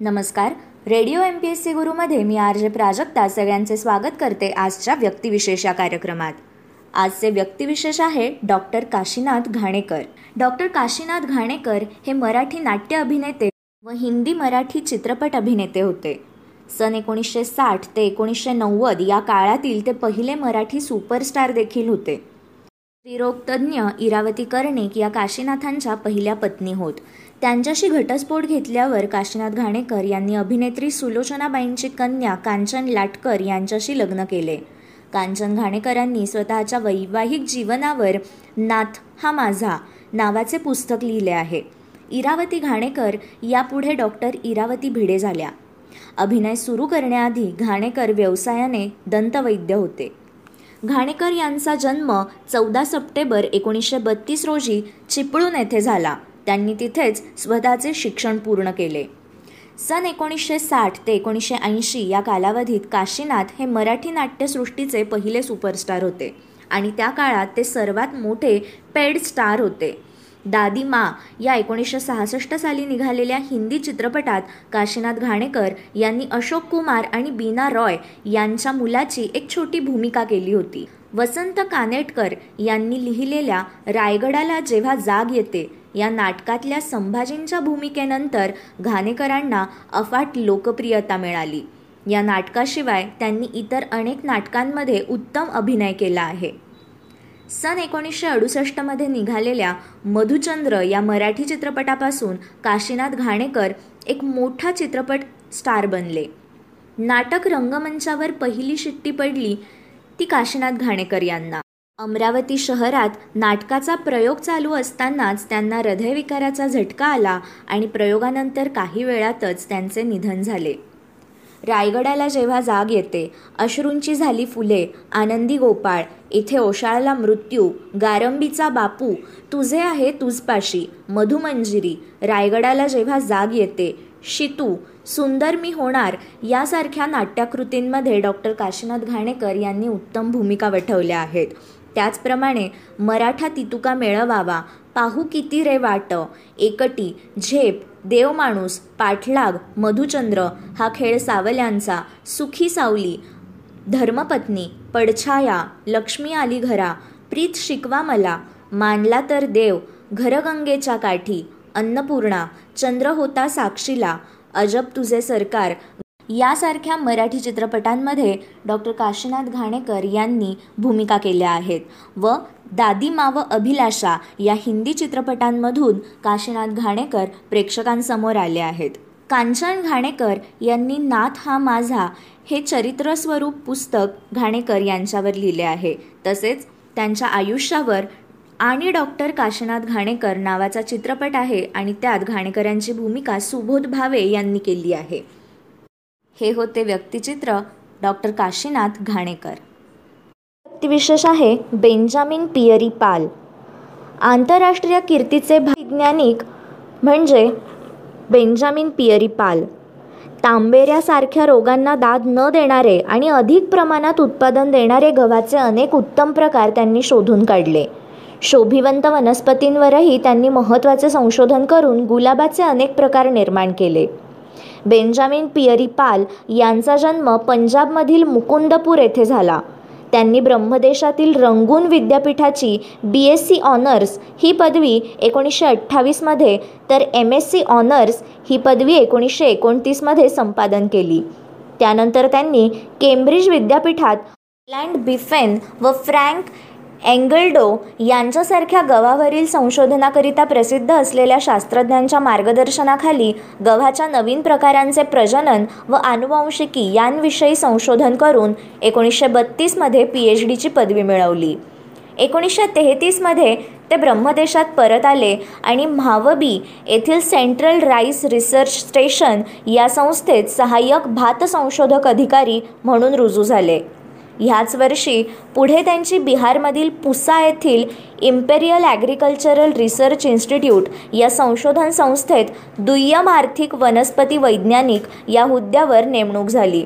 नमस्कार. Radio M P S C गुरुमध्ये मी R J Prajakta सगळ्यांचे स्वागत करते आजच्या व्यक्तिविशेष या कार्यक्रमात. आजचे व्यक्तिविशेष आहे डॉक्टर काशीनाथ घाणेकर. डॉक्टर काशीनाथ घाणेकर हे मराठी नाट्य अभिनेते व हिंदी मराठी चित्रपट अभिनेते होते. सन एकोणीसशे साठ ते एकोणीसशे नव्वद या काळातील ते पहिले मराठी सुपरस्टार देखील होते. स्त्रीरोगतज्ञ इरावती कर्णिक या काशीनाथांच्या पहिल्या पत्नी होत. त्यांच्याशी घटस्फोट घेतल्यावर काशीनाथ घाणेकर यांनी अभिनेत्री सुलोचनाबाईंची कन्या कांचन लाटकर यांच्याशी लग्न केले. कांचन घाणेकरांनी स्वतःच्या वैवाहिक जीवनावर नाथ हा माझा नावाचे पुस्तक लिहिले आहे. इरावती घाणेकर यापुढे डॉक्टर इरावती भिडे झाल्या. अभिनय सुरू करण्याआधी घाणेकर व्यवसायाने दंतवैद्य होते. घाणेकर यांचा जन्म चौदा सप्टेंबर एकोणीसशे बत्तीस रोजी चिपळूण येथे झाला. त्यांनी तिथेच स्वतःचे शिक्षण पूर्ण केले. सन एकोणीसशे साठ ते एकोणीसशे ऐंशी या कालावधीत काशीनाथ हे मराठी नाट्यसृष्टीचे पहिले सुपरस्टार होते आणि त्या काळात ते सर्वात मोठे पेड स्टार होते. दादी मा या एकोणीसशे सहासष्ट साली निघालेल्या हिंदी चित्रपटात काशीनाथ घाणेकर यांनी अशोक कुमार आणि बीना रॉय यांच्या मुलाची एक छोटी भूमिका केली होती. वसंत कानेटकर यांनी लिहिलेल्या रायगडाला जेव्हा जाग येते या नाटकातल्या संभाजींच्या भूमिकेनंतर घाणेकरांना अफाट लोकप्रियता मिळाली. या नाटकाशिवाय त्यांनी इतर अनेक नाटकांमध्ये उत्तम अभिनय केला आहे. सन एकोणीसशे अडुसष्टमध्ये निघालेल्या मधुचंद्र या मराठी चित्रपटापासून काशीनाथ घाणेकर एक मोठा चित्रपट स्टार बनले. नाटक रंगमंचावर पहिली शिट्टी पडली ती काशीनाथ घाणेकर यांना. अमरावती शहरात नाटकाचा प्रयोग चालू असतानाच त्यांना हृदयविकाराचा झटका आला आणि प्रयोगानंतर काही वेळातच त्यांचे निधन झाले. रायगडाला जेव्हा जाग येते अश्रूंची झाली फुले आनंदी गोपाळ इथे ओशाळला मृत्यू गारंबीचा बापू तुझे आहे तुझपाशी मधुमंजिरी रायगडाला जेव्हा जाग येते शितू सुंदर मी होणार यासारख्या नाट्यकृतींमध्ये डॉक्टर काशीनाथ घाणेकर यांनी उत्तम भूमिका वठवल्या आहेत. त्याचप्रमाणे मराठा तितुका मेळवावा पाहू किती रे वाट एकटी झेप देवमाणूस पाठलाग मधुचंद्र हा खेळ सावल्यांचा सुखी सावली धर्मपत्नी पडछाया लक्ष्मी आली घरा प्रीत शिकवा मला मानला तर देव घरगंगेच्या काठी अन्नपूर्णा चंद्र होता साक्षीला अजब तुझे सरकार यासारख्या मराठी चित्रपटांमध्ये डॉक्टर काशीनाथ घाणेकर यांनी भूमिका केल्या आहेत व दादी माव अभिलाषा या हिंदी चित्रपटांमधून काशीनाथ घाणेकर प्रेक्षकांसमोर आले आहेत. कांचन घाणेकर यांनी नाथ हा माझा हे चरित्रस्वरूप पुस्तक घाणेकर यांच्यावर लिहिले आहे. तसेच त्यांच्या आयुष्यावर आणि डॉक्टर काशीनाथ घाणेकर नावाचा चित्रपट आहे आणि त्यात घाणेकरांची भूमिका सुबोध भावे यांनी केली आहे. हे होते व्यक्तिचित्र डॉक्टर काशीनाथ घाणेकर. व्यक्तिविशेष आहे बेंजामिन पियरी पाल. आंतरराष्ट्रीय कीर्तीचे वैज्ञानिक म्हणजे बेंजामिन पियरी पाल. तांबेऱ्यासारख्या रोगांना दाद न देणारे आणि अधिक प्रमाणात उत्पादन देणारे गव्हाचे अनेक उत्तम प्रकार त्यांनी शोधून काढले. शोभिवंत वनस्पतींवरही त्यांनी महत्त्वाचे संशोधन करून गुलाबाचे अनेक प्रकार निर्माण केले. बेंजामिन पियरी पाल यांचा जन्म पंजाबमधील मुकुंदपूर येथे झाला. त्यांनी ब्रह्मदेशातील रंगून विद्यापीठाची बी एस सी ऑनर्स ही पदवी एकोणीसशे अठ्ठावीसमध्ये तर एम एस सी ऑनर्स ही पदवी एकोणीसशे एकोणतीसमध्ये संपादन केली. त्यानंतर त्यांनी केम्ब्रिज विद्यापीठात लँड बिफेन व फ्रँक एंगल्डो यांच्यासारख्या गव्हावरील संशोधनाकरिता प्रसिद्ध असलेल्या शास्त्रज्ञांच्या मार्गदर्शनाखाली गव्हाच्या नवीन प्रकारांचे प्रजनन व आनुवंशिकी यांविषयी संशोधन करून एकोणीसशे बत्तीसमध्ये पी एच डीची पदवी मिळवली. एकोणीसशे तेहतीसमध्ये ते ब्रह्मदेशात परत आले आणि म्हावबी येथील सेंट्रल राईस रिसर्च स्टेशन या संस्थेत सहाय्यक भात संशोधक अधिकारी म्हणून रुजू झाले. ह्याच वर्षी पुढे त्यांची बिहारमधील पुसा येथील इम्पेरियल ॲग्रिकल्चरल रिसर्च इन्स्टिट्यूट या संशोधन संस्थेत दुय्यम आर्थिक वनस्पती वैज्ञानिक या हुद्द्यावर नेमणूक झाली.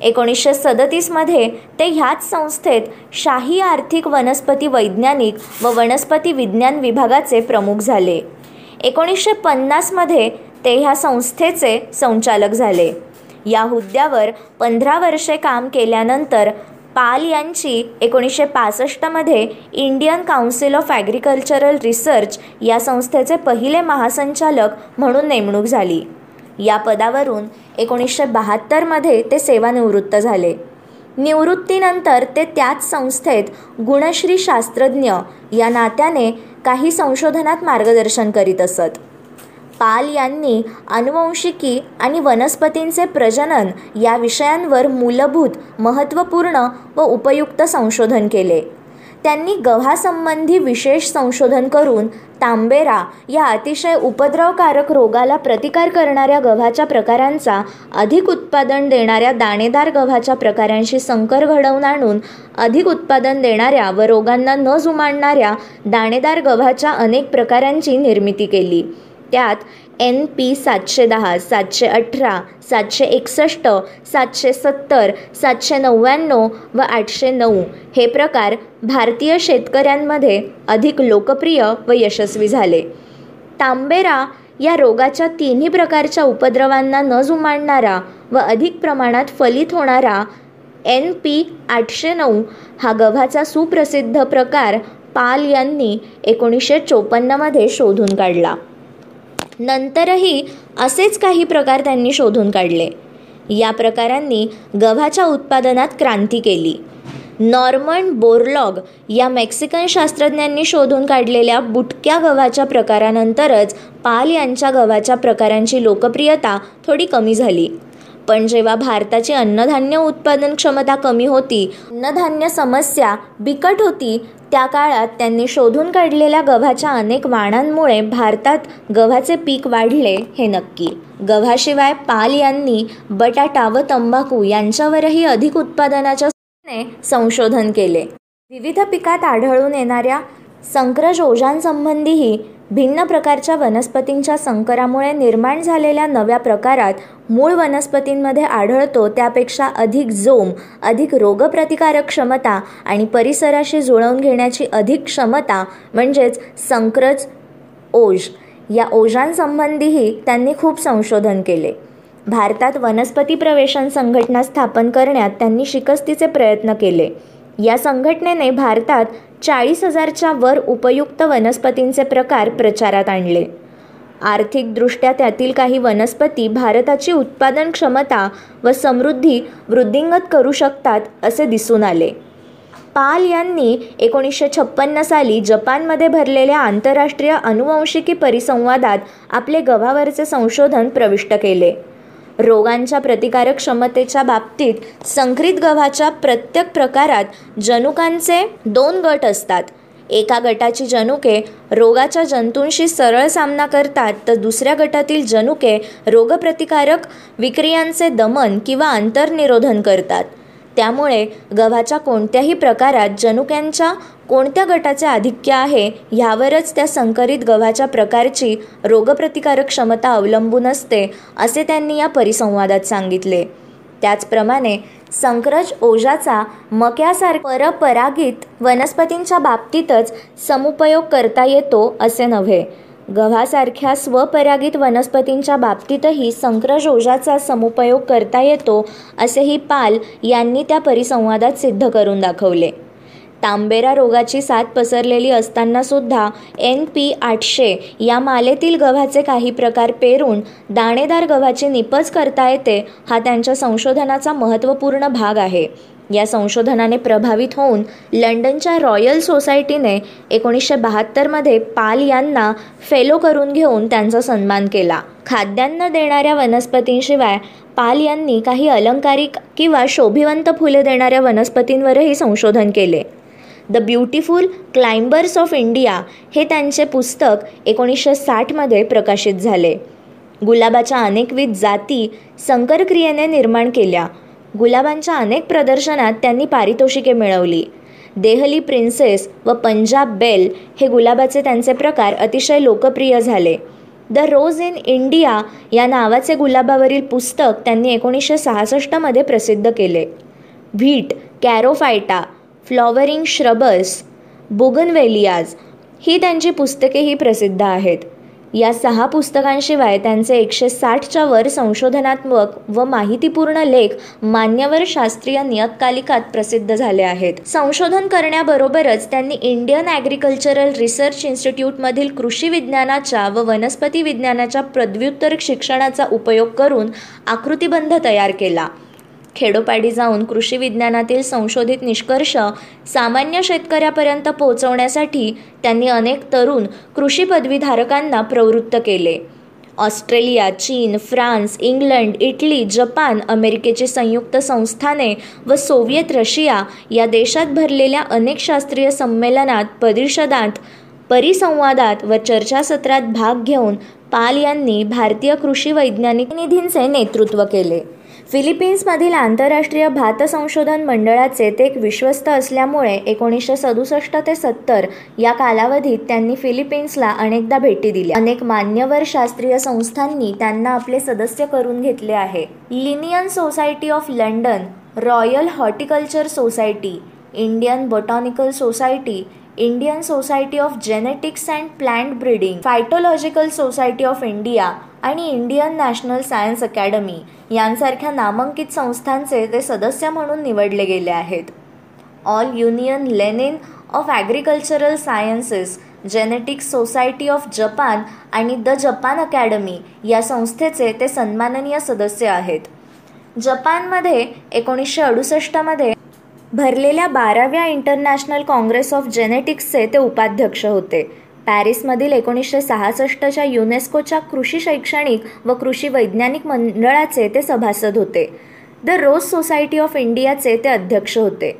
एकोणीसशे सदतीसमध्ये ते ह्याच संस्थेत शाही आर्थिक वनस्पती वैज्ञानिक व वनस्पती विज्ञान विभागाचे प्रमुख झाले. एकोणीसशे पन्नासमध्ये ते ह्या संस्थेचे संचालक झाले. या हुद्द्यावर पंधरा वर्षे काम केल्यानंतर पाल यांची एकोणीसशे पासष्टमध्ये Indian Council of Agricultural Research या संस्थेचे पहिले महासंचालक म्हणून नेमणूक झाली. या पदावरून एकोणीसशे बहात्तरमध्ये ते सेवानिवृत्त झाले. निवृत्तीनंतर ते त्याच संस्थेत गुणश्री शास्त्रज्ञ या नात्याने काही संशोधनात मार्गदर्शन करीत असत. पाल यांनी अनुवंशिकी आणि वनस्पतींचे प्रजनन या विषयांवर मूलभूत महत्त्वपूर्ण व उपयुक्त संशोधन केले. त्यांनी गव्हासंबंधी विशेष संशोधन करून तांबेरा या अतिशय उपद्रवकारक रोगाला प्रतिकार करणाऱ्या गव्हाच्या प्रकारांचा अधिक उत्पादन देणाऱ्या दाणेदार गव्हाच्या प्रकारांशी संकर घडवून आणून अधिक उत्पादन देणाऱ्या व रोगांना न जुमाडणाऱ्या दाणेदार गव्हाच्या अनेक प्रकारांची निर्मिती केली. त्यात एन पी सातशे दहा सातशे अठरा सातशे एकसष्ट सातशे सत्तर सातशे नव्याण्णव व आठशे नऊ हे प्रकार भारतीय शेतकऱ्यांमध्ये अधिक लोकप्रिय व यशस्वी झाले. तांबेरा या रोगाच्या तिन्ही प्रकारच्या उपद्रवांना न जुमाडणारा व अधिक प्रमाणात फलित होणारा एन पी आठशे नऊ हा गव्हाचा सुप्रसिद्ध प्रकार पाल यांनी एकोणीसशे चोपन्नमध्ये शोधून काढला. नंतरही असेच काही प्रकार त्यांनी शोधून काढले. या प्रकारांनी गव्हाच्या उत्पादनात क्रांती केली. नॉर्मन बोरलॉग या मेक्सिकन शास्त्रज्ञांनी शोधून काढलेल्या बुटक्या गव्हाच्या प्रकारानंतरच पाल यांच्या गव्हाच्या प्रकारांची लोकप्रियता थोडी कमी झाली. पण जेव्हा भारताची अन्नधान्य उत्पादन क्षमता कमी होती अन्नधान्य समस्या बिकट होती त्या काळात त्यांनी शोधून काढलेल्या गव्हाच्या अनेक वाणांमुळे भारतात गव्हाचे पीक वाढले हे नक्की. गव्हाशिवाय पाल यांनी बटाटा व तंबाखू यांच्यावरही अधिक उत्पादनाच्या संशोधन केले. विविध पिकात आढळून येणाऱ्या संक्रज ओझांसंबंधीही भिन्न प्रकारच्या वनस्पतींच्या संकरामुळे निर्माण झालेल्या नव्या प्रकारात मूळ वनस्पतींमध्ये आढळतो त्यापेक्षा अधिक जोम अधिक रोगप्रतिकारक क्षमता आणि परिसराशी जुळवून घेण्याची अधिक क्षमता म्हणजेच संक्रज ओझ या ओजांसंबंधीही त्यांनी खूप संशोधन केले. भारतात वनस्पती प्रवेशन संघटना स्थापन करण्यात त्यांनी शिकस्तीचे प्रयत्न केले. या संघटनेने भारतात चाळीस हजारच्या वर उपयुक्त वनस्पतींचे प्रकार प्रचारात आणले. आर्थिकदृष्ट्या त्यातील काही वनस्पती भारताची उत्पादन क्षमता व समृद्धी वृद्धिंगत करू शकतात असे दिसून आले. पाल यांनी एकोणीसशे छप्पन्न साली जपानमध्ये भरलेल्या आंतरराष्ट्रीय अनुवंशिकी परिसंवादात आपले गव्हावरचे संशोधन प्रविष्ट केले. रोगांच्या प्रतिकारक क्षमतेच्या बाबतीत संकरित गव्हाच्या प्रत्येक प्रकारात जनुकांचे दोन गट असतात. एका गटाची जनुके रोगाच्या जंतूंशी सरळ सामना करतात तर दुसऱ्या गटातील जनुके रोगप्रतिकारक विक्रियांचे दमन किंवा अंतर्निरोधन करतात. त्यामुळे गव्हाच्या कोणत्याही प्रकारात जनुक्यांच्या कोणत्या गटाचे आधिक्य आहे ह्यावरच त्या संकरित गव्हाच्या प्रकारची रोगप्रतिकारक क्षमता अवलंबून असते असे त्यांनी या परिसंवादात सांगितले. त्याचप्रमाणे संक्रज ओझाचा मक्यासारख परपरागित वनस्पतींच्या बाबतीतच समुपयोग करता येतो असे नव्हे. गव्हासारख्या स्वपरागित वनस्पतींच्या बाबतीतही संक्रज ओझाचा समुपयोग करता येतो असेही पाल यांनी त्या परिसंवादात सिद्ध करून दाखवले. तांबेरा रोगाची साथ पसरलेली असताना सुद्धा एन पी आठशे या मालेतील गव्हाचे काही प्रकार पेरून दाणेदार गव्हाची निपज करता येते हा त्यांच्या संशोधनाचा महत्त्वपूर्ण भाग आहे. या संशोधनाने प्रभावित होऊन लंडनच्या रॉयल सोसायटीने एकोणीसशे बहात्तरमध्ये पाल यांना फेलो करून घेऊन त्यांचा सन्मान केला. खाद्यान्न देणाऱ्या वनस्पतींशिवाय पाल यांनी काही अलंकारिक किंवा शोभिवंत फुले देणाऱ्या वनस्पतींवरही संशोधन केले. The beautiful climbers of India हे त्यांचे पुस्तक एकोणीसशे साठमध्ये प्रकाशित झाले. गुलाबाच्या अनेकविध जाती संकरक्रियेने निर्माण केल्या. गुलाबांच्या अनेक प्रदर्शनात त्यांनी पारितोषिके मिळवली. देहली प्रिन्सेस व पंजाब बेल हे गुलाबाचे त्यांचे प्रकार अतिशय लोकप्रिय झाले. द रोज इन इंडिया या नावाचे गुलाबावरील पुस्तक त्यांनी एकोणीसशे सहासष्टमध्ये प्रसिद्ध केले. व्हीट कॅरोफायटा फ्लॉवरिंग श्रबर्स बोगनवेलियाज ही त्यांची पुस्तकेही प्रसिद्ध आहेत. या सहा पुस्तकांशिवाय त्यांचे एकशे साठच्या वर संशोधनात्मक व माहितीपूर्ण लेख मान्यवर शास्त्रीय नियतकालिकात प्रसिद्ध झाले आहेत. संशोधन करण्याबरोबरच त्यांनी इंडियन ॲग्रिकल्चरल रिसर्च इन्स्टिट्यूटमधील कृषी विज्ञानाच्या व वनस्पती विज्ञानाच्या पदव्युत्तर शिक्षणाचा उपयोग करून आकृतिबंध तयार केला. खेडोपाडी जाऊन कृषी विज्ञानातील संशोधित निष्कर्ष सामान्य शेतकऱ्यापर्यंत पोहोचवण्यासाठी त्यांनी अनेक तरुण कृषी पदवीधारकांना प्रवृत्त केले. ऑस्ट्रेलिया चीन फ्रान्स इंग्लंड इटली जपान अमेरिकेची संयुक्त संस्थाने व सोव्हिएत रशिया या देशात भरलेल्या अनेक शास्त्रीय संमेलनात परिषदांत परिसंवादात व चर्चासत्रात भाग घेऊन पाल यांनी भारतीय कृषी वैज्ञानिक निधींचे नेतृत्व केले. फिलिपिन्समधील आंतरराष्ट्रीय भात संशोधन मंडळाचे ते एक विश्वस्त असल्यामुळे एकोणीसशे सदुसष्ट ते सत्तर या कालावधीत त्यांनी फिलिपिन्सला अनेकदा भेटी दिल्या. अनेक मान्यवर शास्त्रीय संस्थांनी त्यांना आपले सदस्य करून घेतले आहे. Linnean Society of London Royal Horticulture Society Indian Botanical Society Indian Society of Genetics and Plant Breeding Phytological Society of India आणि इंडियन नॅशनल सायन्स अकॅडमी यांसारख्या नामांकित संस्थांचे ते सदस्य म्हणून निवडले गेले आहेत. All Union Lenin of Agricultural Sciences Genetics Society of Japan आणि द जपान अकॅडमी या संस्थेचे ते सन्माननीय सदस्य आहेत. जपानमध्ये एकोणीसशे अडुसष्टमध्ये भरलेल्या बाराव्या इंटरनॅशनल काँग्रेस ऑफ जेनेटिक्सचे ते उपाध्यक्ष होते. पॅरिसमधील एकोणीसशे सहासष्टच्या युनेस्कोच्या कृषी शैक्षणिक व कृषी वैज्ञानिक मंडळाचे ते सभासद होते. द रोज सोसायटी ऑफ इंडियाचे ते अध्यक्ष होते.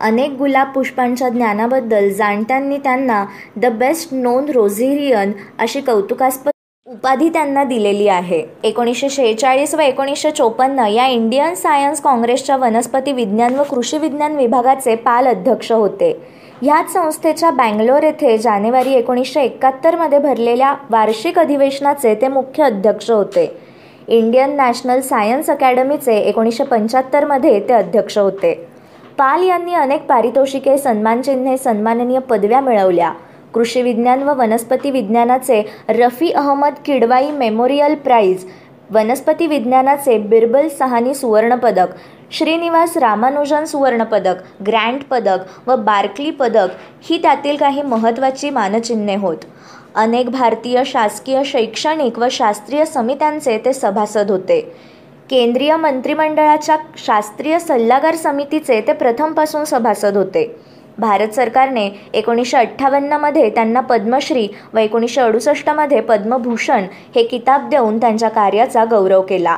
अनेक गुलाब पुष्पांच्या ज्ञानाबद्दल जाणत्यांनी त्यांना द बेस्ट नोन रोझेरियन अशी कौतुकास्पद उपाधी त्यांना दिलेली आहे. एकोणीसशे शेहेचाळीस व एकोणीसशे चोपन्न या इंडियन सायन्स काँग्रेसच्या वनस्पती विज्ञान व कृषी विज्ञान विभागाचे पाल अध्यक्ष होते. ह्याच संस्थेच्या बँगलोर येथे जानेवारी एकोणीसशे एकाहत्तरमध्ये भरलेल्या वार्षिक अधिवेशनाचे ते मुख्य अध्यक्ष होते. इंडियन नॅशनल सायन्स अकॅडमीचे एकोणीसशे पंच्याहत्तरमध्ये ते अध्यक्ष होते. पाल यांनी अनेक पारितोषिके सन्मानचिन्हे सन्माननीय पदव्या मिळवल्या. कृषी विज्ञान व वनस्पती विज्ञानाचे रफी अहमद किडवाई मेमोरियल प्राईज वनस्पती विज्ञानाचे बिरबल सहानी सुवर्णपदक श्रीनिवास रामानुजन सुवर्णपदक ग्रँड पदक व बार्कली पदक ही त्यातील काही महत्त्वाची मानचिन्हे होत. अनेक भारतीय शासकीय शैक्षणिक व शास्त्रीय समित्यांचे ते सभासद होते. केंद्रीय मंत्रिमंडळाच्या शास्त्रीय सल्लागार समितीचे ते प्रथमपासून सभासद होते. भारत सरकारने एकोणीसशे अठ्ठावन्नमध्ये त्यांना पद्मश्री व एकोणीसशे अडुसष्टमध्ये पद्मभूषण हे किताब देऊन त्यांच्या कार्याचा गौरव केला.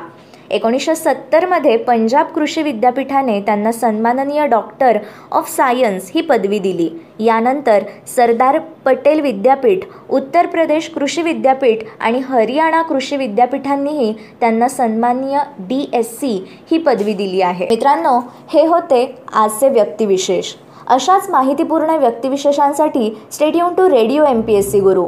एकोणीसशे सत्तरमध्ये पंजाब कृषी विद्यापीठाने त्यांना सन्माननीय डॉक्टर ऑफ सायन्स ही पदवी दिली. यानंतर सरदार पटेल विद्यापीठ उत्तर प्रदेश कृषी विद्यापीठ आणि हरियाणा कृषी विद्यापीठांनीही त्यांना सन्माननीय डी एस सी ही पदवी दिली आहे. मित्रांनो हे होते आजचे व्यक्तिविशेष. अशाच माहितीपूर्ण व्यक्तिविशेषांसाठी stadium to radio M P S C Guru